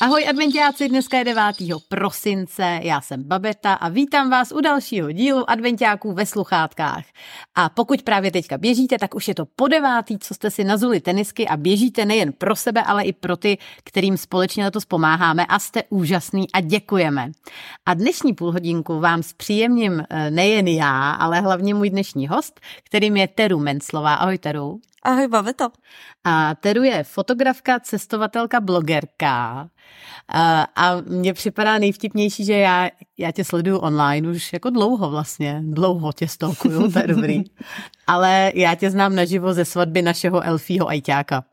Ahoj adventiáci, dneska je 9. prosince, já jsem Babeta a vítám vás u dalšího dílu adventiáků ve sluchátkách. A pokud právě teďka běžíte, tak už je to po devátý, co jste si nazuli tenisky a běžíte nejen pro sebe, ale i pro ty, kterým společně to pomáháme a jste úžasný a děkujeme. A dnešní půlhodinku vám zpříjemním eh, nejen já, ale hlavně můj dnešní host, kterým je Teru Menclová. Ahoj Teru. Ahoj, Bavito. A Teru je fotografka, cestovatelka, blogerka. A, a mně připadá nejvtipnější, že já, já tě sleduju online už jako dlouho vlastně. Dlouho tě stolkuju, to je dobrý. Ale já tě znám naživo ze svatby našeho elfího ajťáka.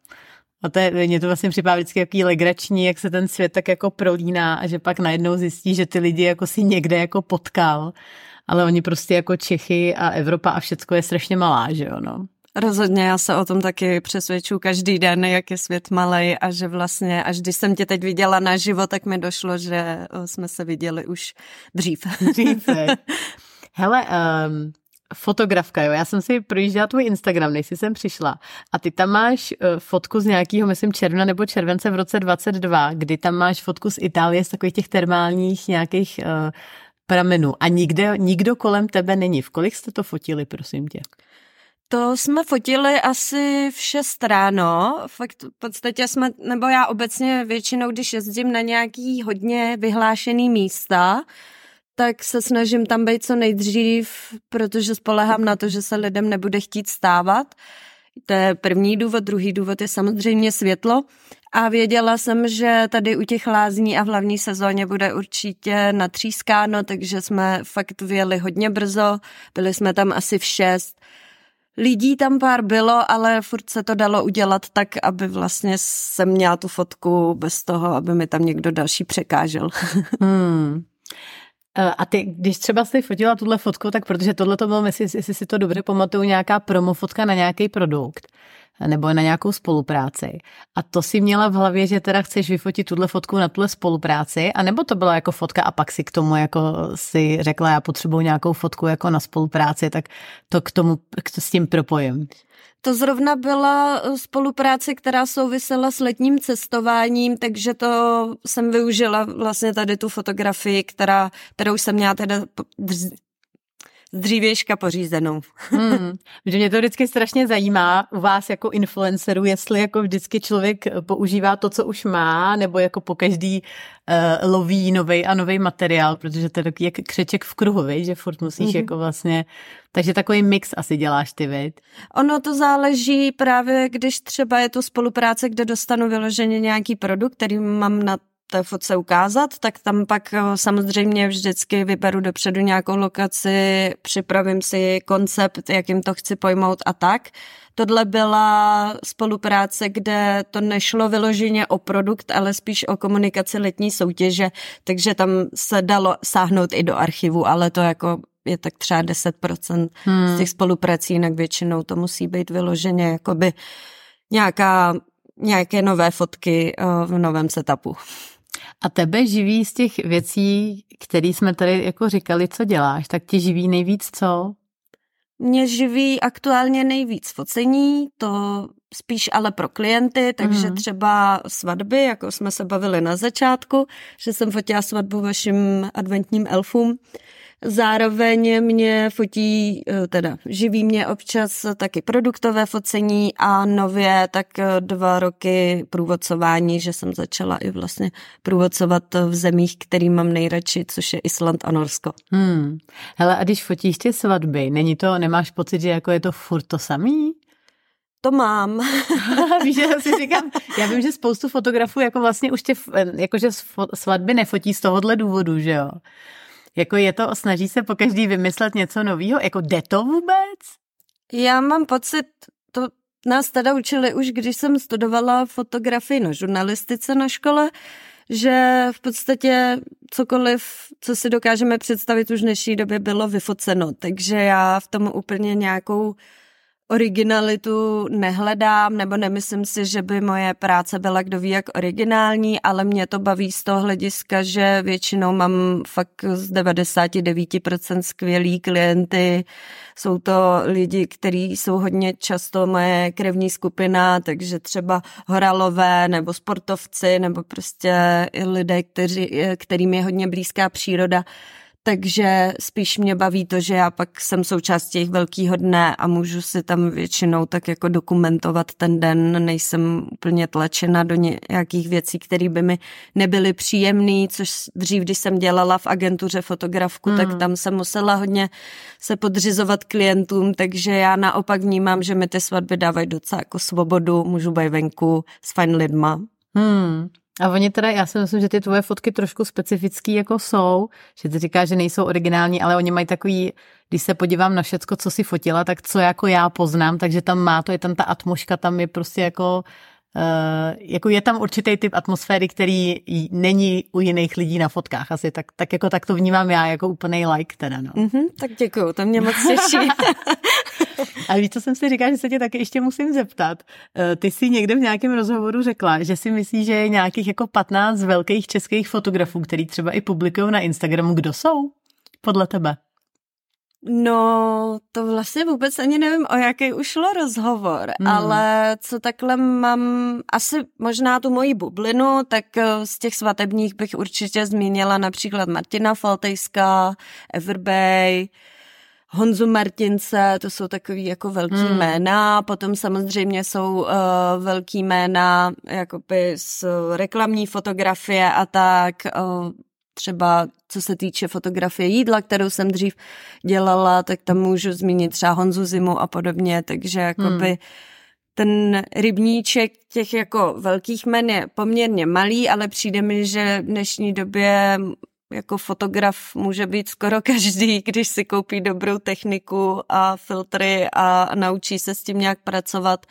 A to je, mě to vlastně připadá vždycky jaký legrační, jak se ten svět tak jako prolíná a že pak najednou zjistí, že ty lidi jako si někde jako potkal. Ale oni prostě jako Čechy a Evropa a všecko je strašně malá, že jo, no. Rozhodně, já se o tom taky přesvědčuji každý den, jak je svět malý a že vlastně, až když jsem tě teď viděla na život, tak mi došlo, že jsme se viděli už dřív. Dřív, Hele, um, fotografka, jo, já jsem si projížděla tvůj Instagram, než jsem přišla a ty tam máš uh, fotku z nějakého, myslím, června nebo července v roce 22, kdy tam máš fotku z Itálie z takových těch termálních nějakých uh, pramenů a nikde, nikdo kolem tebe není. V kolik jste to fotili, prosím tě? To jsme fotili asi v 6 ráno. Fakt v podstatě jsme, nebo já obecně většinou, když jezdím na nějaký hodně vyhlášený místa, tak se snažím tam být co nejdřív, protože spolehám na to, že se lidem nebude chtít stávat. To je první důvod, druhý důvod je samozřejmě světlo. A věděla jsem, že tady u těch lázní a v hlavní sezóně bude určitě natřískáno, takže jsme fakt vyjeli hodně brzo, byli jsme tam asi v šest Lidí tam pár bylo, ale furt se to dalo udělat tak, aby vlastně jsem měla tu fotku bez toho, aby mi tam někdo další překážel. Hmm. E, a ty, když třeba jsi fotila tuhle fotku, tak protože tohle to bylo, myslím, jestli si to dobře pamatuju, nějaká promofotka na nějaký produkt, nebo na nějakou spolupráci. A to si měla v hlavě, že teda chceš vyfotit tuhle fotku na tuhle spolupráci, a nebo to byla jako fotka a pak si k tomu jako si řekla, já potřebuji nějakou fotku jako na spolupráci, tak to k tomu s tím propojím. To zrovna byla eh, spolupráce, která souvisela s letním cestováním, takže to jsem využila vlastně tady tu fotografii, která, kterou jsem měla teda z dřívějška pořízenou. hmm. Že mě to vždycky strašně zajímá u vás jako influencerů, jestli jako vždycky člověk používá to, co už má, nebo jako po každý uh, loví nový a nový materiál, protože to je taky jak křeček v kruhu, víš, že furt musíš mm-hmm. jako vlastně, takže takový mix asi děláš ty, viď? Ono to záleží právě, když třeba je to spolupráce, kde dostanu vyloženě nějaký produkt, který mám na té fotce ukázat, tak tam pak eh, samozřejmě vždycky vyberu dopředu nějakou lokaci, připravím si koncept, jakým to chci pojmout a tak. Tohle byla spolupráce, kde to nešlo vyloženě o produkt, ale spíš o komunikaci letní soutěže, takže tam se dalo sáhnout i do archivu, ale to jako je tak třeba 10% hmm. z těch spoluprací, jinak většinou to musí být vyloženě jakoby nějaká, nějaké nové fotky eh, v novém setupu. A tebe živí z těch věcí, které jsme tady jako říkali, co děláš, tak ti živí nejvíc co? Mě živí aktuálně nejvíc focení, to spíš ale pro klienty, takže mm. třeba svatby, jako jsme se bavili na začátku, že jsem fotila svatbu vašim adventním elfům, Zároveň mě fotí, eh, teda živí mě občas taky produktové focení a nově tak eh, dva roky průvodcování, že jsem začala i vlastně průvodcovat v zemích, který mám nejradši, což je Island a Norsko. Hmm. Hele, a když fotíš ty svatby, není to, nemáš pocit, že jako je to furt to samý? To mám. Víš, já si říkám, já vím, že spoustu fotografů jako vlastně už tě, jakože svatby nefotí z tohohle důvodu, že jo? Jako je to, snaží se po každý vymyslet něco nového? Jako jde to vůbec? Já mám pocit, to nás teda učili už, když jsem studovala fotografii na žurnalistice na škole, že v podstatě cokoliv, co si dokážeme představit už v dnešní době, bylo vyfoceno. Takže já v tom úplně nějakou originalitu nehledám, nebo nemyslím si, že by moje práce byla kdo ví jak originální, ale mě to baví z toho hlediska, že většinou mám fakt z 99% skvělý klienty. Jsou to lidi, kteří jsou hodně často moje krevní skupina, takže třeba horalové nebo sportovci, nebo prostě lidé, kteří, kterým je hodně blízká příroda takže spíš mě baví to, že já pak jsem součástí jejich velkýho dne a můžu si tam většinou tak jako dokumentovat ten den, nejsem úplně tlačena do nějakých věcí, které by mi nebyly příjemné, což dřív, když jsem dělala v agentuře fotografku, mm. tak hmm. tam jsem musela hodně se podřizovat klientům, takže já naopak vnímám, že mi ty svatby dávají docela jako svobodu, můžu být venku s fajn lidma. Hmm. A oni teda, já si myslím, že ty tvoje fotky trošku specifický jako jsou, že ty říkáš, že nejsou originální, ale oni mají takový, když se podívám na všecko, co si fotila, tak co jako já poznám, takže tam má to, je tam ta atmoška, tam je prostě jako Uh, jako je tam určitý typ atmosféry, který není u jiných lidí na fotkách asi, tak, tak jako tak to vnímám já jako úplný like teda, no. Mm-hmm, tak děkuju, to mě moc těší. A víš, co jsem si říkala, že se tě taky ještě musím zeptat. Uh, ty jsi někde v nějakém rozhovoru řekla, že si myslíš, že je nějakých jako 15 velkých českých fotografů, který třeba i publikují na Instagramu. Kdo jsou podle tebe? No, to vlastně vůbec ani nevím, o jaký ušlo rozhovor, hmm. ale co takhle mám, asi možná tu moji bublinu, tak eh, z těch svatebních bych určitě zmínila například Martina Faltejská, Everbay, Honzu Martince, to jsou takový jako velký hmm. jména, potom samozřejmě jsou uh, velký jména jakoby z reklamní fotografie a tak, uh, třeba co se týče fotografie jídla, kterou jsem dřív dělala, tak tam můžu zmínit třeba Honzu Zimu a podobně, takže jakoby hmm. ten rybníček těch jako velkých men je poměrně malý, ale přijde mi, že v dnešní době jako fotograf může být skoro každý, když si koupí dobrou techniku a filtry a naučí se s tím nějak pracovat,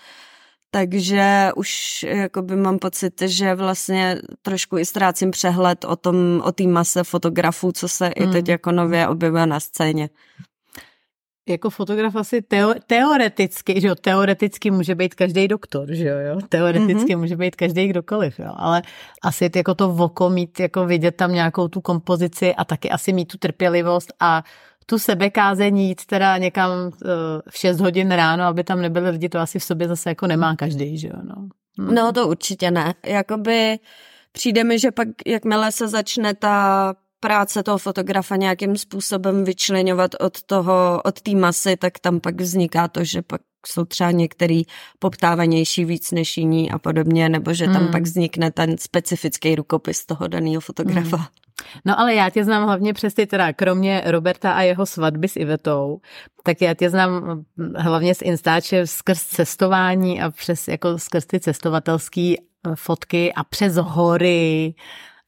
takže už jakoby mám pocit, že vlastně trošku i ztrácím přehled o tom, o té mase fotografů, co se hmm. i teď jako nově objevuje na scéně. Jako fotograf asi teo, teoreticky, že jo, teoreticky může být každý doktor, že jo, jo? teoreticky mm-hmm. může být každý kdokoliv, jo, ale asi jako to voko mít, jako vidět tam nějakou tu kompozici a taky asi mít tu trpělivost a tu sebekázení jít teda někam eh, v 6 hodin ráno, aby tam nebyli lidi, to asi v sobě zase jako nemá každý, že jo. No. Hmm. no to určitě ne. Jakoby přijde mi, že pak jakmile se začne ta práce toho fotografa nějakým způsobem vyčlenovat od toho, od té masy, tak tam pak vzniká to, že pak jsou třeba některý poptávanější víc než jiní a podobně, nebo že tam hmm. pak vznikne ten specifický rukopis toho daného fotografa. Hmm. No ale já tě znám hlavně přes ty teda, kromě Roberta a jeho svatby s Ivetou, tak já tě znám hlavně z Instače skrz cestování a přes jako skrz ty cestovatelské eh, fotky a přes hory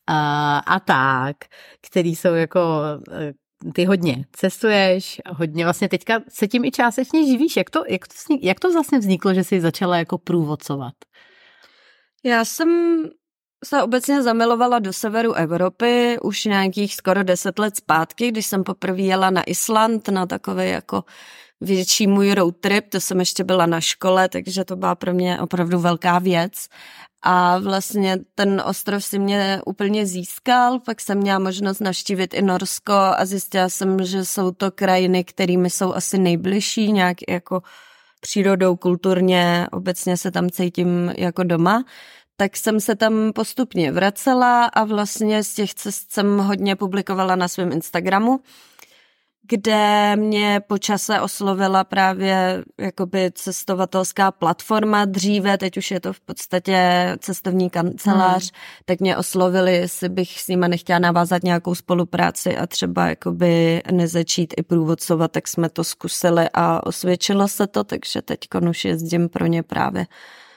a, tak, který jsou jako eh, ty hodně cestuješ, hodně vlastně teďka se tím i částečně živíš. Jak to, jak to, jak to vlastně vzniklo, že jsi začala jako průvodcovat? Já jsem se obecně zamilovala do severu Evropy už nějakých skoro deset let zpátky, když jsem poprvé jela na Island na takový jako větší můj road trip, to jsem ještě byla na škole, takže to byla pro mě opravdu velká věc. A vlastně ten ostrov si mě úplně získal, pak jsem měla možnost navštívit i Norsko a zjistila jsem, že jsou to krajiny, kterými jsou asi nejbližší, nějak jako přírodou, kulturně, obecně se tam cítím jako doma. Tak jsem se tam postupně vracela a vlastně z těch cest jsem hodně publikovala na svém Instagramu, kde mě počase oslovila právě jakoby cestovatelská platforma dříve, teď už je to v podstatě cestovní kancelář, hmm. tak mě oslovili, jestli bych s nima nechtěla navázat nějakou spolupráci a třeba jakoby nezačít i průvodcovat, tak jsme to zkusili a osvědčilo se to, takže teď už jezdím pro ně právě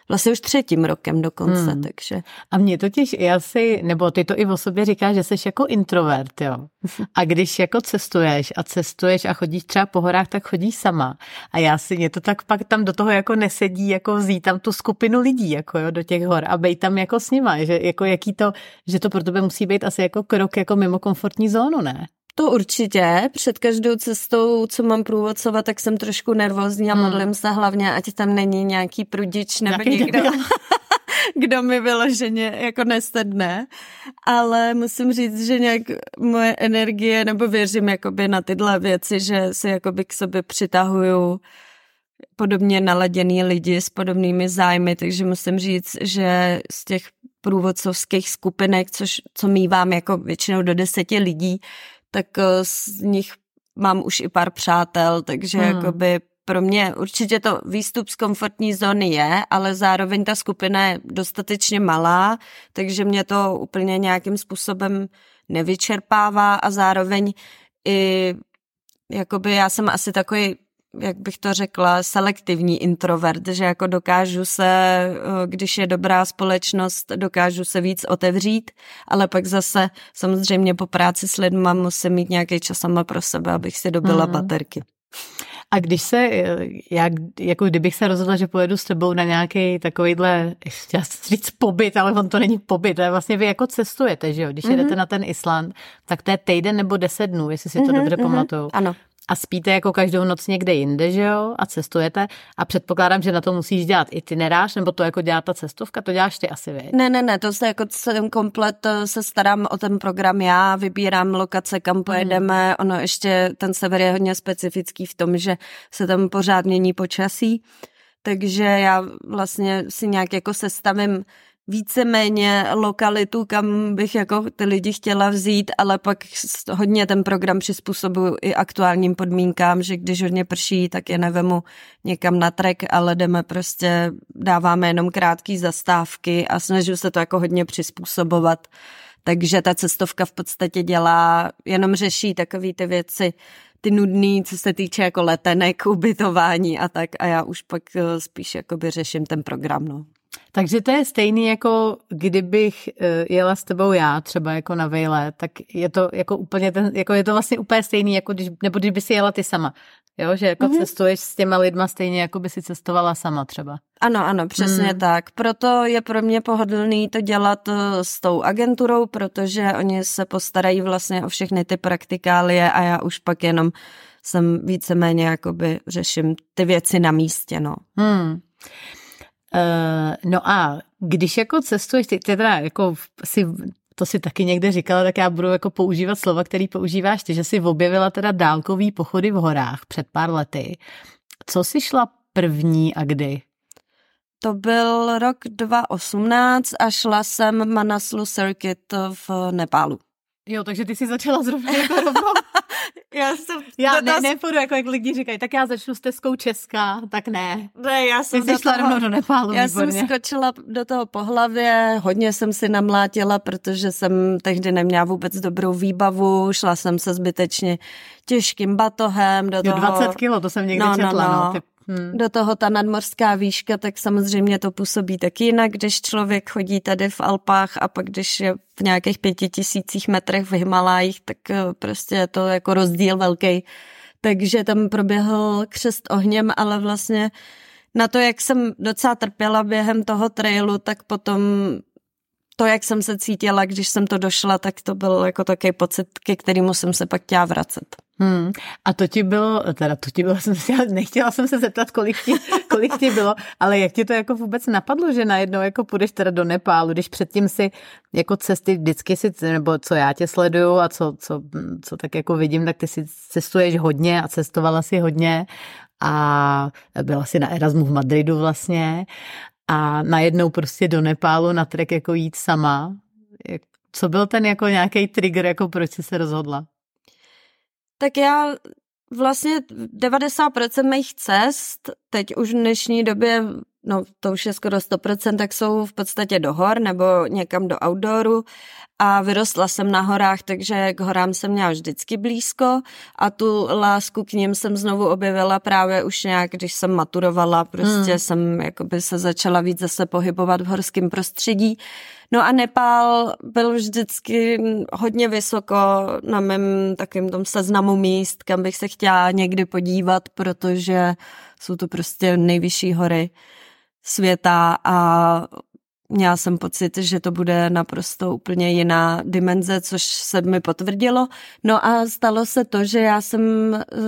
vlastně už třetím rokem dokonce, hmm. takže. A mě totiž, já si, nebo ty to i o sobě říkáš, že jsi jako introvert, jo. A když jako cestuješ a cestuješ a chodíš třeba po horách, tak chodíš sama. A já si, mě to tak pak tam do toho jako nesedí, jako vzít tam tu skupinu lidí, jako jo, do těch hor a bejt tam jako s nima, že jako jaký to, že to pro tebe musí být asi jako krok jako mimo komfortní zónu, ne? To určitě. Před každou cestou, co mám průvodcovat, tak jsem trošku nervózní a hmm. modlím se hlavně, ať tam není nějaký prudič nebo nějaký někdo, kdo mi vyloženě jako nesedne. Ale musím říct, že nějak moje energie, nebo věřím jakoby na tyhle věci, že si jakoby k sobě přitahuju podobně naladěný lidi s podobnými zájmy, takže musím říct, že z těch průvodcovských skupinek, což, co mývám jako většinou do deseti lidí, tak eh, z nich mám už i pár přátel, takže hmm. jakoby pro mě určitě to výstup z komfortní zóny je, ale zároveň ta skupina je dostatečně malá, takže mě to úplně nějakým způsobem nevyčerpává a zároveň i jakoby já jsem asi takový jak bych to řekla, selektivní introvert, že jako dokážu se, eh, když je dobrá společnost, dokážu se víc otevřít, ale pak zase samozřejmě po práci s lidmi musím mít nějaký čas sama pro sebe, abych si dobila mm. baterky. A když se, eh, jak, jako kdybych se rozhodla, že pojedu s tebou na nějaký takovýhle, chtěla říct pobyt, ale on to není pobyt, ale vlastně vy jako cestujete, že jo? Když mm-hmm. jedete na ten Island, tak to je týden nebo deset dnů, jestli si to mm-hmm, dobře mm-hmm. pamatuju. Ano a spíte jako každou noc někde jinde, že jo, a cestujete a předpokládám, že na to musíš dělat itinerář, nebo to jako dělá ta cestovka, to děláš ty asi, vy? Ne, ne, ne, to se jako celým komplet eh, se starám o ten program já, vybírám lokace, kam mhm. pojedeme, hmm. ono ještě, ten sever je hodně specifický v tom, že se tam pořád mění počasí, takže já vlastně si nějak jako sestavím víceméně lokalitu, kam bych jako ty lidi chtěla vzít, ale pak hodně ten program přizpůsobuju i aktuálním podmínkám, že když hodně prší, tak je nevemu někam na trek, ale jdeme prostě, dáváme jenom krátké zastávky a snažím se to jako hodně přizpůsobovat. Takže ta cestovka v podstatě dělá, jenom řeší takové ty věci, ty nudný, co se týče jako letenek, ubytování a tak a já už pak eh, spíš jakoby řeším ten program, no. Takže to je stejný, jako kdybych eh, jela s tebou já, třeba jako na vejle, tak je to jako úplně ten, jako je to vlastně úplně stejný, jako když, nebo když by si jela ty sama. Jo, že jako mm-hmm. cestuješ s těma lidma stejně, jako by si cestovala sama třeba. Ano, ano, přesně hmm. tak. Proto je pro mě pohodlný to dělat eh, s tou agenturou, protože oni se postarají vlastně o všechny ty praktikálie a já už pak jenom jsem víceméně jakoby řeším ty věci na místě, no. Hmm. Uh, no a když jako cestuješ, ty, ty teda jako si to si taky někde říkala, tak já budu jako používat slova, který používáš ty, že si objevila teda dálkový pochody v horách před pár lety. Co si šla první a kdy? To byl rok 2018 a šla jsem Manaslu Circuit v Nepálu. Jo, takže ty jsi začala zrovna jako rovnou. já jsem... Já ne, nepůjdu, jako jak lidi říkají, tak já začnu s Teskou Česká, tak ne. Ne, já jsem Ty jsi šla rovnou do Nepálu, Já výborně. jsem skočila do toho po hlavě, hodně jsem si namlátila, protože jsem tehdy neměla vůbec dobrou výbavu, šla jsem se zbytečně těžkým batohem do jo, toho... 20 kilo, to jsem někdy no, no četla, no. no. Ty Hmm. Do toho ta nadmorská výška, tak samozřejmě to působí taky jinak, když člověk chodí tady v Alpách a pak když je v nějakých pěti tisících metrech v Himalájích, tak eh, prostě je to jako rozdíl velký. Takže tam proběhl křest ohněm, ale vlastně na to, jak jsem docela trpěla během toho trailu, tak potom to, jak jsem se cítila, když jsem to došla, tak to byl jako takový pocit, ke kterému jsem se pak chtěla vracet. Hmm. A to ti bylo, teda to ti bylo, jsem chtěla, nechtěla jsem se zeptat, kolik ti, kolik ti bylo, ale jak ti to jako vůbec napadlo, že najednou jako půjdeš teda do Nepálu, když předtím si jako cesty vždycky si, nebo co já tě sleduju a co, co, co tak jako vidím, tak ty si cestuješ hodně a cestovala si hodně a byla si na Erasmu v Madridu vlastně a najednou prostě do Nepálu na trek jako jít sama. Co byl ten jako nějaký trigger, jako proč jsi se rozhodla? Tak já vlastně 90% mých cest teď už v dnešní době, no to už je skoro 100%, tak jsou v podstatě do hor nebo někam do outdooru a vyrostla jsem na horách, takže k horám jsem měla vždycky blízko a tu lásku k ním jsem znovu objevila právě už nějak, když jsem maturovala, prostě hmm. jsem jakoby se začala víc zase pohybovat v horském prostředí. No a Nepál byl vždycky hodně vysoko na mém takovém tom seznamu míst, kam bych se chtěla někdy podívat, protože jsou to prostě nejvyšší hory světa a měla jsem pocit, že to bude naprosto úplně jiná dimenze, což se mi potvrdilo. No a stalo se to, že já jsem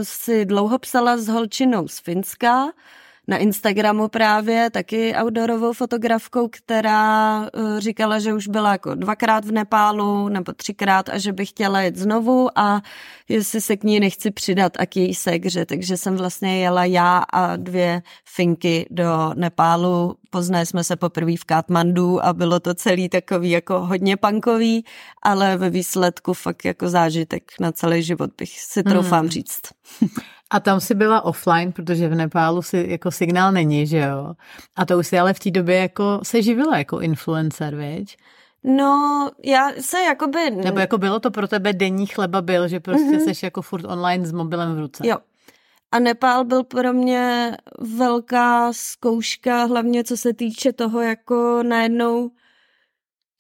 si dlouho psala s holčinou z Finska, na Instagramu právě taky outdoorovou fotografkou, která eh, říkala, že už byla jako dvakrát v Nepálu nebo třikrát a že by chtěla jet znovu a jestli se k ní nechci přidat a k její segře. Takže jsem vlastně jela já a dvě Finky do Nepálu. Poznali jsme se poprvé v Katmandu a bylo to celý takový jako hodně punkový, ale ve výsledku fakt jako zážitek na celý život bych si troufám mm. říct. A tam si byla offline, protože v Nepálu si jako signál není, že jo? A to už si ale v té době jako se živila jako influencer, viď? No, já se jakoby... Nebo jako bylo to pro tebe denní chleba byl, že prostě mm-hmm. seš jako furt online s mobilem v ruce. Jo. A Nepál byl pro mě velká zkouška, hlavně co se týče toho, jako najednou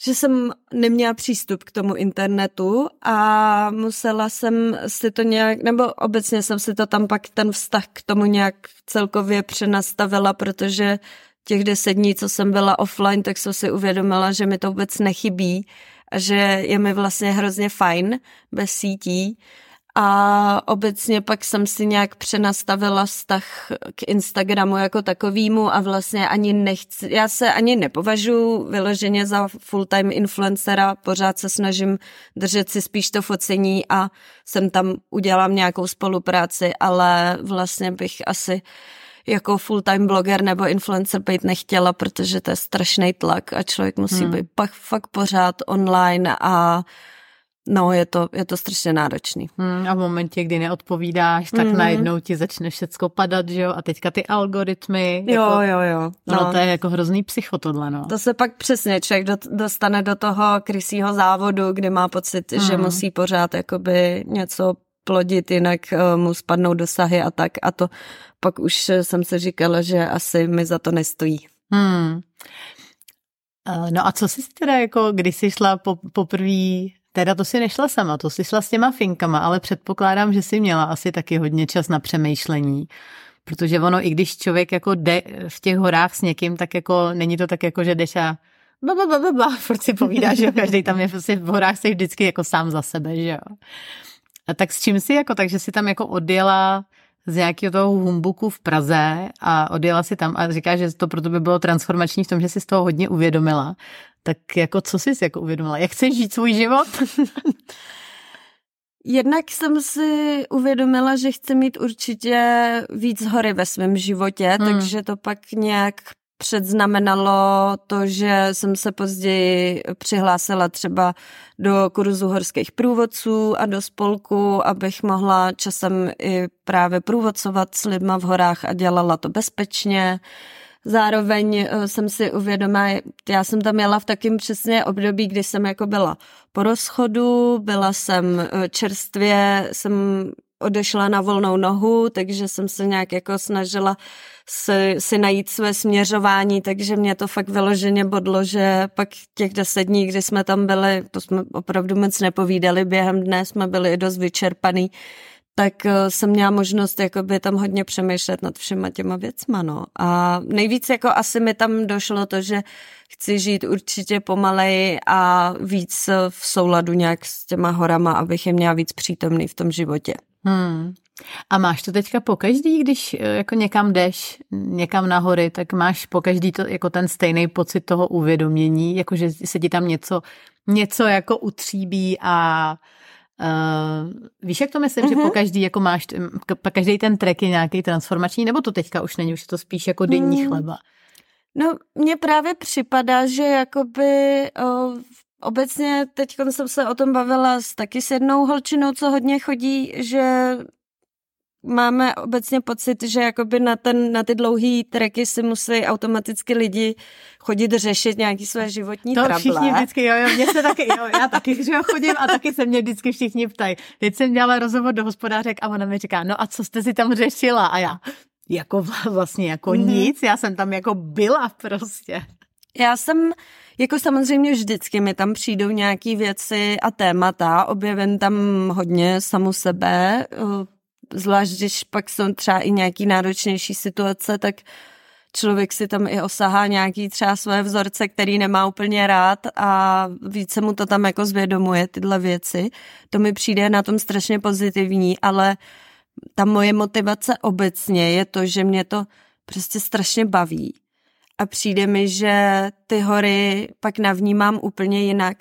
že jsem neměla přístup k tomu internetu a musela jsem si to nějak, nebo obecně jsem si to tam pak ten vztah k tomu nějak celkově přenastavila, protože těch deset dní, co jsem byla offline, tak jsem si uvědomila, že mi to vůbec nechybí a že je mi vlastně hrozně fajn bez sítí a obecně pak jsem si nějak přenastavila vztah k Instagramu jako takovýmu a vlastně ani nechci, já se ani nepovažuji vyloženě za full-time influencera, pořád se snažím držet si spíš to focení a jsem tam udělám nějakou spolupráci, ale vlastně bych asi jako full-time bloger nebo influencer být nechtěla, protože to je strašný tlak a člověk musí hmm. být pak fakt pořád online a No, je to, je to strašně náročný. Hmm, a v momentě, kdy neodpovídáš, tak mm-hmm. najednou ti začne všecko padat, že jo? A teďka ty algoritmy. Jo, jako, jo, jo. No. no. to je jako hrozný psycho tohle, no. To se pak přesně člověk do, dostane do toho krysího závodu, kdy má pocit, mm. že musí pořád jakoby něco plodit, jinak uh, mu spadnou dosahy a tak. A to pak už jsem se říkala, že asi mi za to nestojí. Hmm. No a co jsi teda jako, když jsi šla po, poprvé Teda to si nešla sama, to si šla s těma finkama, ale předpokládám, že si měla asi taky hodně čas na přemýšlení. Protože ono, i když člověk jako jde v těch horách s někým, tak jako není to tak jako, že jdeš a ba, ba, ba, ba, ba, furt si povídáš, že každý tam je prostě v horách se vždycky jako sám za sebe, že jo. A tak s čím si jako, takže si tam jako odjela z nějakého toho humbuku v Praze a odjela si tam a říká, že to pro by bylo transformační v tom, že si z toho hodně uvědomila. Tak jako co jsi si jako uvědomila? Jak chceš žít svůj život? Jednak jsem si uvědomila, že chci mít určitě víc hory ve svém životě, hmm. takže to pak nějak předznamenalo to, že jsem se později přihlásila třeba do kurzu horských průvodců a do spolku, abych mohla časem i právě průvodcovat s lidma v horách a dělala to bezpečně. Zároveň eh, jsem si uvědomila, já jsem tam jela v takém přesně období, kdy jsem jako byla po rozchodu, byla jsem eh, čerstvě, jsem odešla na volnou nohu, takže jsem se nějak jako snažila si, si najít své směřování, takže mě to fakt vyloženě bodlo, že pak těch deset dní, kdy jsme tam byli, to jsme opravdu moc nepovídali, během dne jsme byli dost vyčerpaný, tak eh, jsem měla možnost jakoby tam hodně přemýšlet nad všema těma věcma, no. A nejvíc jako asi mi tam došlo to, že chci žít určitě pomalej a víc v souladu nějak s těma horama, abych je měla víc přítomný v tom životě. Hmm. A máš to teďka po každý, když eh, jako někam jdeš, někam nahory, tak máš po každý to, jako ten stejný pocit toho uvědomění, jako že se ti tam něco, něco jako utříbí a Uh, víš, jak to myslím, mm-hmm. že po mhm. každý jako máš, po každý ten trek je nějaký transformační, nebo to teďka už není, už je to spíš jako denní mm. chleba? No, mně právě připadá, že jakoby uh, obecně teď jsem se o tom bavila s taky s jednou holčinou, co hodně chodí, že máme obecně pocit, že jakoby na, ten, na ty dlouhé treky si musí automaticky lidi chodit řešit nějaký své životní to trable. všichni vždycky, jo, jo, mě se taky, jo, já taky, že jo, chodím a taky se mě vždycky všichni ptají. Teď jsem dělala rozhovor do hospodářek a ona mi říká, no a co jste si tam řešila? A já, jako vlastně jako mm-hmm. nic, já jsem tam jako byla prostě. Já jsem, jako samozřejmě vždycky mi tam přijdou nějaký věci a témata, objevím tam hodně samu sebe, zvlášť když pak jsou třeba i nějaký náročnější situace, tak člověk si tam i osahá nějaký třeba své vzorce, který nemá úplně rád a více mu to tam jako zvědomuje tyhle věci. To mi přijde na tom strašně pozitivní, ale ta moje motivace obecně je to, že mě to prostě strašně baví. A přijde mi, že ty hory pak navnímám úplně jinak,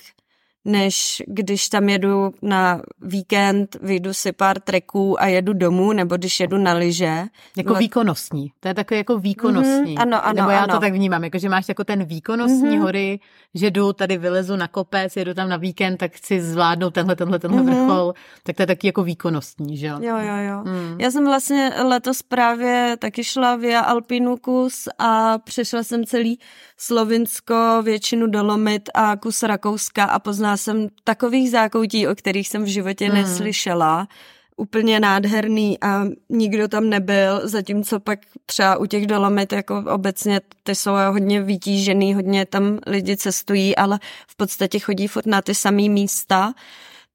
než když tam jedu na víkend, vyjdu si pár treků a jedu domů, nebo když jedu na lyže. Jako no, výkonnostní. To je takové jako výkonnostní. Mm, ano, ano, Nebo já ano. to tak vnímám, jako že máš jako ten výkonnostní mm-hmm. hory, že jdu tady vylezu na kopec, jedu tam na víkend, tak chci zvládnout tenhle, tenhle, tenhle mm-hmm. vrchol. Tak to je taky jako výkonnostní, že jo? Jo, jo, jo. Mm. Já jsem vlastně letos právě taky šla via Alpinu kus a přešla jsem celý Slovinsko, většinu Dolomit a kus Rakouska a poznala jsem takových zákoutí, o kterých jsem v životě mm. neslyšela. Úplně nádherný a nikdo tam nebyl, zatímco pak třeba u těch Dolomit jako obecně ty jsou hodně vytížený, hodně tam lidi cestují, ale v podstatě chodí furt na ty samé místa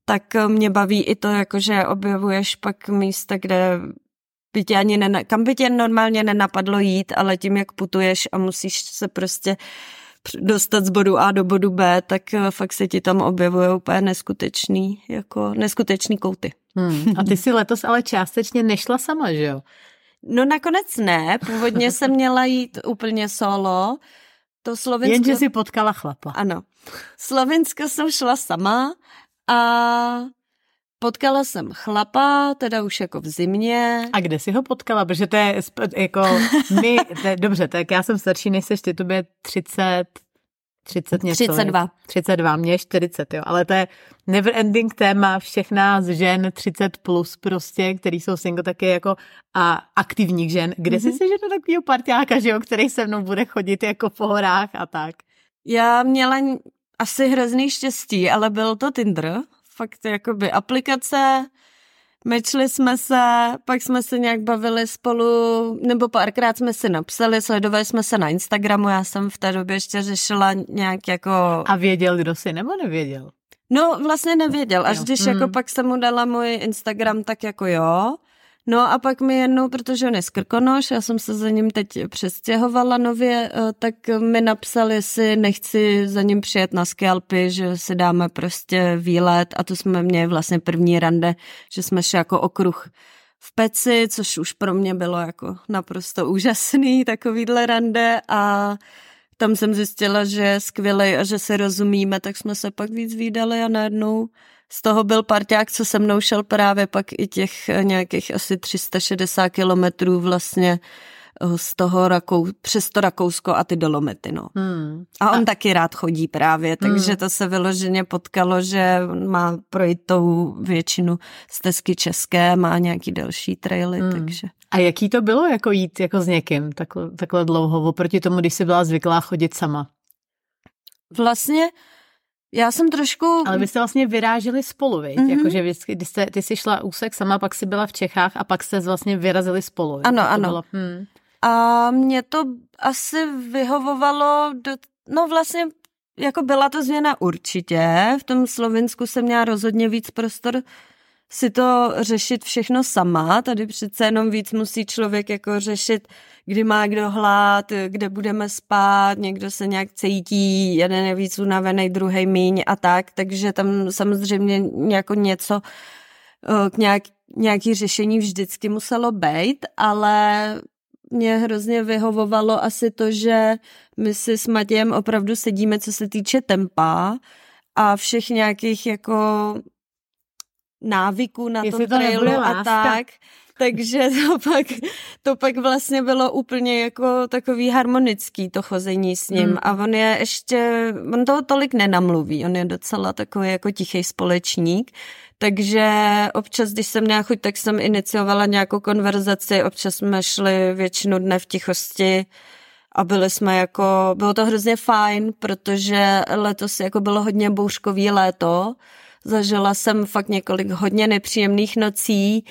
tak mě baví i to, jako že objevuješ pak místa, kde by tě ani nena, kam by tě normálně nenapadlo jít, ale tím, jak putuješ a musíš se prostě dostat z bodu A do bodu B, tak eh, fakt se ti tam objevuje úplně neskutečný, jako neskutečný kouty. Hmm. A ty si letos ale částečně nešla sama, že jo? No nakonec ne, původně jsem měla jít úplně solo, to Slovensko... Jenže si potkala chlapa. Ano. Slovensko jsem šla sama a Potkala jsem chlapa, teda už jako v zimě. A kde jsi ho potkala? Protože to je jako my, to je, dobře, tak já jsem starší než seš, ty to bude 30, 30 něco. 32. 32, mě 40, jo. Ale to je never ending téma všech nás žen 30 plus prostě, který jsou single taky jako a aktivních žen. Kde mm-hmm. jsi si že to takovýho partiáka, že jo, který se mnou bude chodit jako po horách a tak? Já měla asi hrozný štěstí, ale byl to Tinder, fakt jakoby aplikace, mečli jsme se, pak jsme se nějak bavili spolu, nebo párkrát jsme si napsali, sledovali jsme se na Instagramu, já jsem v té době ještě řešila nějak jako... A věděl, kdo jsi, nebo nevěděl? No, vlastně nevěděl, až když mm. jako pak jsem mu dala můj Instagram, tak jako jo. No a pak mi jednou, protože on je skrkonoš, já jsem se za ním teď přestěhovala nově, eh, tak mi napsali, si nechci za ním přijet na Skalpy, že si dáme prostě výlet. A to jsme měli vlastně první rande, že jsme šli jako okruh v peci, což už pro mě bylo jako naprosto úžasný takovýhle rande. A tam jsem zjistila, že je skvělej a že se rozumíme, tak jsme se pak víc výdali a najednou z toho byl parťák, co se mnou šel právě pak i těch nějakých asi 360 kilometrů vlastně eh, z toho Rakou, přes to Rakousko a ty Dolomity, no. Hmm. A on a... taky rád chodí právě, takže hmm. to se vyloženě potkalo, že má projít tou většinu stezky české, má nějaký další traily, hmm. takže. A jaký to bylo jako jít jako s někým takhle, takhle dlouho, oproti tomu, když jsi byla zvyklá chodit sama? Vlastně já jsem trošku... Ale vy jste vlastně vyráželi spolu, viď? Mm-hmm. Jakože vždycky, když jste, ty jsi šla úsek sama, pak si byla v Čechách a pak jste vlastně vyrazili spolu. Viď? Ano, to ano. Bylo, hmm. A mě to asi vyhovovalo do... No vlastně jako byla to změna určitě. V tom Slovensku jsem měla rozhodně víc prostor si to řešit všechno sama. Tady přece jenom víc musí člověk jako řešit, kdy má kdo hlad, kde budeme spát, někdo se nějak cítí, jeden je víc unavený, druhý míň a tak, takže tam samozřejmě jako něco eh, k nějak, nějaký řešení vždycky muselo být, ale mě hrozně vyhovovalo asi to, že my si s Matějem opravdu sedíme, co se týče tempa a všech nějakých jako návyků na Jestli tom trailu to a tak. Takže to pak, to pak vlastně bylo úplně jako takový harmonický to chození s ním. Hmm. A on je ještě, on toho tolik nenamluví, on je docela takový jako tichý společník. Takže občas, když jsem měla chuť, tak jsem iniciovala nějakou konverzaci, občas jsme šli většinu dne v tichosti a byli jsme jako, bylo to hrozně fajn, protože letos jako bylo hodně bouřkový léto, Zažila jsem fakt několik hodně nepříjemných nocí,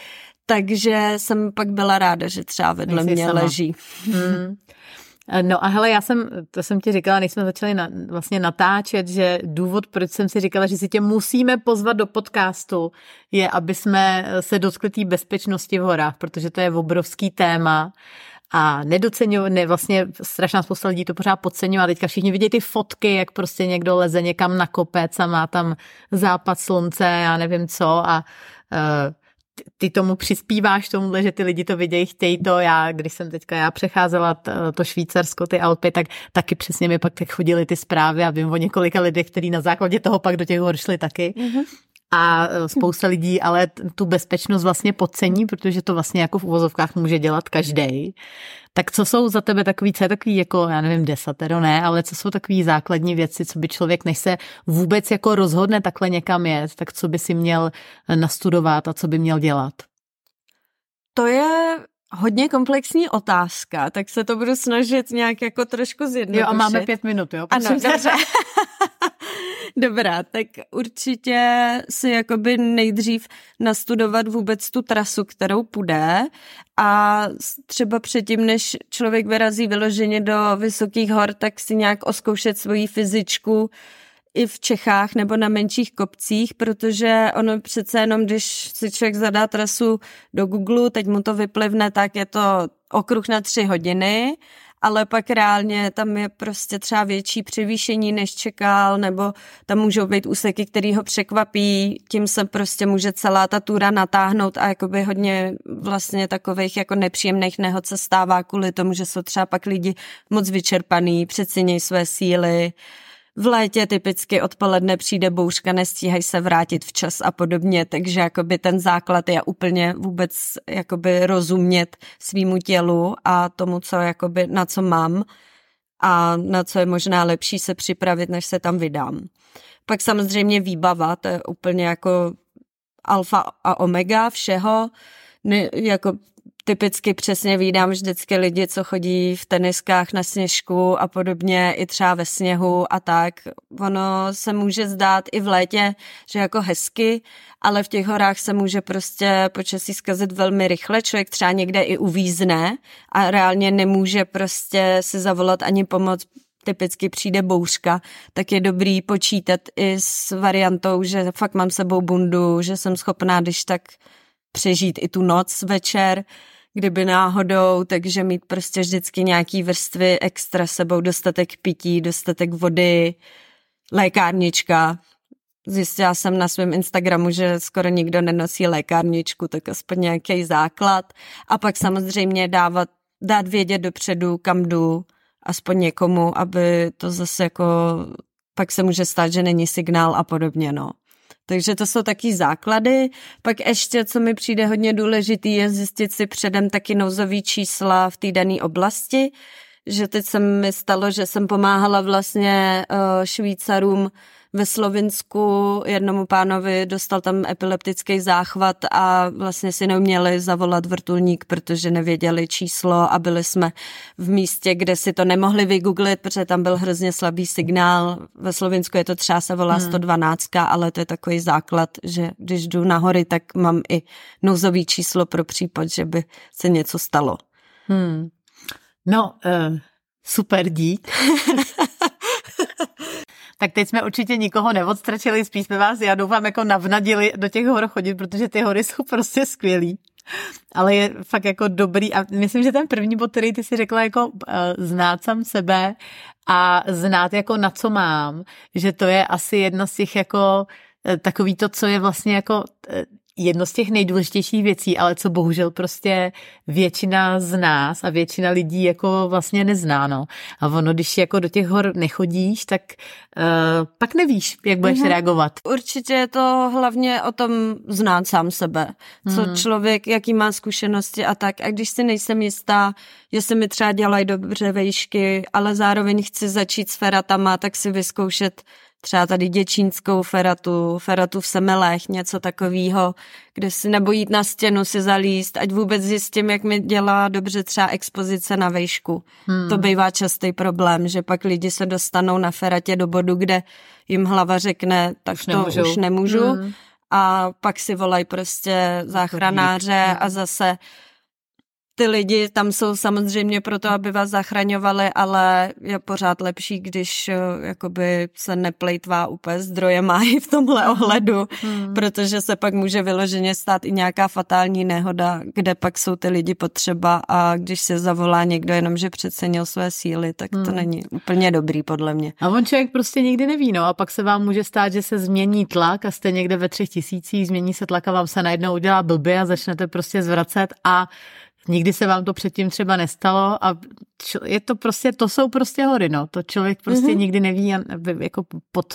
takže jsem pak byla ráda, že třeba vedle Nejsi mě sama. leží. Hmm. No a hele, já jsem, to jsem ti říkala, než jsme začali na, vlastně natáčet, že důvod, proč jsem si říkala, že si tě musíme pozvat do podcastu, je, aby jsme se dotkli té bezpečnosti v horách, protože to je obrovský téma a nedoceňují, ne, vlastně strašná spousta lidí to pořád podceňuje a teďka všichni vidí ty fotky, jak prostě někdo leze někam na kopec a má tam západ slunce, já nevím co a uh, ty tomu přispíváš tomuhle, že ty lidi to vidějí, chtějí to. Já, když jsem teďka já přecházela to Švýcarsko, ty Alpy, tak taky přesně mi pak tak chodily ty zprávy a vím o několika lidech, kteří na základě toho pak do těch hor šli taky. Mm-hmm a e, spousta lidí ale tu bezpečnost vlastně podcení, protože to vlastně jako v uvozovkách může dělat každý. Tak co jsou za tebe takový, co je takový jako, já nevím, desatero ne, ale co jsou takový základní věci, co by člověk, než se vůbec jako rozhodne takhle někam jet, tak co by si měl nastudovat a co by měl dělat? To je hodně komplexní otázka, tak se to budu snažit nějak jako trošku zjednodušit. Jo, a máme pět minut, jo? Ano, dobře. Dobrá, tak určitě si jakoby nejdřív nastudovat vůbec tu trasu, kterou půjde. A třeba předtím, než člověk vyrazí vyloženě do vysokých hor, tak si nějak oskoušet svoji fyzičku, i v Čechách nebo na menších kopcích, protože ono přece jenom, když si člověk zadá trasu do Google, teď mu to vyplivne, tak je to okruh na tři hodiny ale pak reálně tam je prostě třeba větší převýšení, než čekal, nebo tam můžou být úseky, který ho překvapí, tím se prostě může celá ta túra natáhnout a jakoby hodně vlastně takových jako nepříjemných nehod se stává kvůli tomu, že jsou třeba pak lidi moc vyčerpaný, přecenějí své síly, v létě typicky odpoledne přijde bouřka, nestíhají se vrátit včas a podobně, takže jakoby ten základ je úplně vůbec jakoby rozumět svýmu tělu a tomu, co jakoby, na co mám a na co je možná lepší se připravit, než se tam vydám. Pak samozřejmě výbava, to je úplně jako alfa a omega všeho, ne, jako typicky přesně vídám vždycky lidi, co chodí v teniskách na sněžku a podobně, i třeba ve sněhu a tak. Ono se může zdát i v létě, že jako hezky, ale v těch horách se může prostě počasí zkazit velmi rychle. Člověk třeba někde i uvízne a reálně nemůže prostě si zavolat ani pomoc, typicky přijde bouřka, tak je dobrý počítat i s variantou, že fakt mám sebou bundu, že jsem schopná, když tak přežít i tu noc večer, kdyby náhodou, takže mít prostě vždycky nějaký vrstvy extra sebou, dostatek pití, dostatek vody, lékárnička. Zjistila jsem na svém Instagramu, že skoro nikdo nenosí lékárničku, tak aspoň nějaký základ. A pak samozřejmě dávat, dát vědět dopředu, kam jdu, aspoň někomu, aby to zase jako, pak se může stát, že není signál a podobně, no. Takže to jsou taky základy. Pak ještě, co mi přijde hodně důležitý, je zjistit si předem taky nouzový čísla v té dané oblasti, že teď se mi stalo, že jsem pomáhala vlastně uh, Švýcarům ve Slovinsku jednomu pánovi dostal tam epileptický záchvat a vlastně si neuměli zavolat vrtulník, protože nevěděli číslo a byli jsme v místě, kde si to nemohli vygooglit, protože tam byl hrozně slabý signál. Ve Slovinsku je to třeba se volá hmm. 112, ale to je takový základ, že když jdu nahory, tak mám i nouzový číslo pro případ, že by se něco stalo. Hmm. No, uh, super dík. tak teď jsme určitě nikoho neodstračili, spíš jsme vás, já doufám, jako navnadili do těch hor chodit, protože ty hory jsou prostě skvělý. Ale je fakt jako dobrý a myslím, že ten první bod, který ty si řekla, jako uh, znát sám sebe a znát jako na co mám, že to je asi jedna z těch jako eh, takový to, co je vlastně jako eh, jedno z těch nejdůležitějších věcí, ale co bohužel prostě většina z nás a většina lidí jako vlastně nezná, no. A ono, když jako do těch hor nechodíš, tak uh, pak nevíš, jak budeš mm-hmm. reagovat. Určitě je to hlavně o tom znát sám sebe. Co mm. člověk, jaký má zkušenosti a tak. A když si nejsem jistá, jestli mi třeba dělají dobře vejšky, ale zároveň chci začít s feratama, tak si vyzkoušet třeba tady děčínskou feratu, feratu v Semelech, něco takového, kde si nebo jít na stěnu si zalíst, ať vůbec zjistím, jak mi dělá dobře třeba expozice na vejšku. Hmm. To bývá častý problém, že pak lidi se dostanou na feratě do bodu, kde jim hlava řekne, tak už to nemůžu. už nemůžu. Hmm. A pak si volají prostě záchranáře hmm. a zase ty lidi tam jsou samozřejmě proto, aby vás zachraňovali, ale je pořád lepší, když eh, jakoby se neplejtvá úplně zdroje mají v tomhle ohledu, hmm. protože se pak může vyloženě stát i nějaká fatální nehoda, kde pak jsou ty lidi potřeba a když se zavolá někdo jenom, že přecenil své síly, tak to hmm. není úplně dobrý podle mě. A on člověk prostě nikdy neví, no a pak se vám může stát, že se změní tlak a jste někde ve třech tisících, změní se tlak a vám se najednou udělá blbě a začnete prostě zvracet a Nikdy se vám to předtím třeba nestalo a je to prostě, to jsou prostě hory, no. To člověk prostě mm-hmm. nikdy neví a jako pod,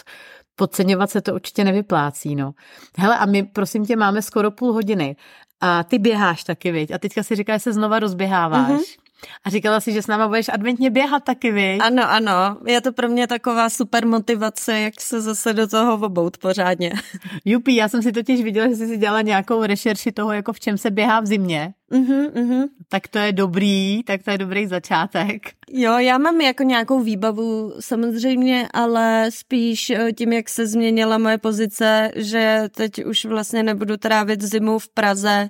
podceňovat se to určitě nevyplácí, no. Hele, a my, prosím tě, máme skoro půl hodiny a ty běháš taky, viď? A teďka si říkáš, že se znova rozběháváš. Mm-hmm. A říkala si, že s náma budeš adventně běhat taky, vy? Ano, ano. Je to pro mě taková super motivace, jak se zase do toho obout pořádně. Jupi, já jsem si totiž viděla, že jsi si dělala nějakou rešerši toho, jako v čem se běhá v zimě. Uh-huh, uh-huh. Tak to je dobrý, tak to je dobrý začátek. Jo, já mám jako nějakou výbavu samozřejmě, ale spíš eh, tím, jak se změnila moje pozice, že teď už vlastně nebudu trávit zimu v Praze,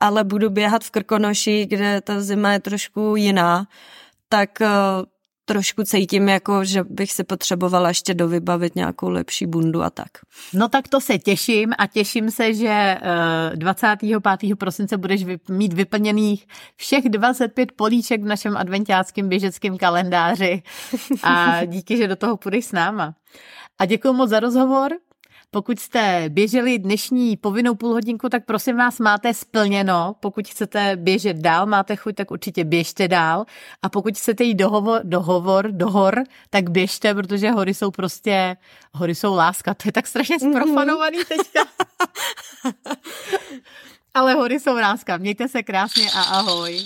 ale budu běhat v Krkonoši, kde ta zima je trošku jiná, tak uh, trošku cítím, jako, že bych si potřebovala ještě dovybavit nějakou lepší bundu a tak. No tak to se těším a těším se, že 25. Eh, prosince budeš mít vyplněných všech 25 políček v našem adventiáckém běžeckém kalendáři a díky, že do toho půjdeš s náma. A děkuji moc za rozhovor. Pokud jste běželi dnešní povinnou půlhodinku, tak prosím vás, máte splněno. Pokud chcete běžet dál, máte chuť, tak určitě běžte dál. A pokud chcete jít dohovor, dohovor, dohor, tak běžte, protože hory jsou prostě, hory jsou láska. To je tak strašně mhm. sprofanovaný teďka. Ale hory jsou láska. Mějte se krásně a ahoj.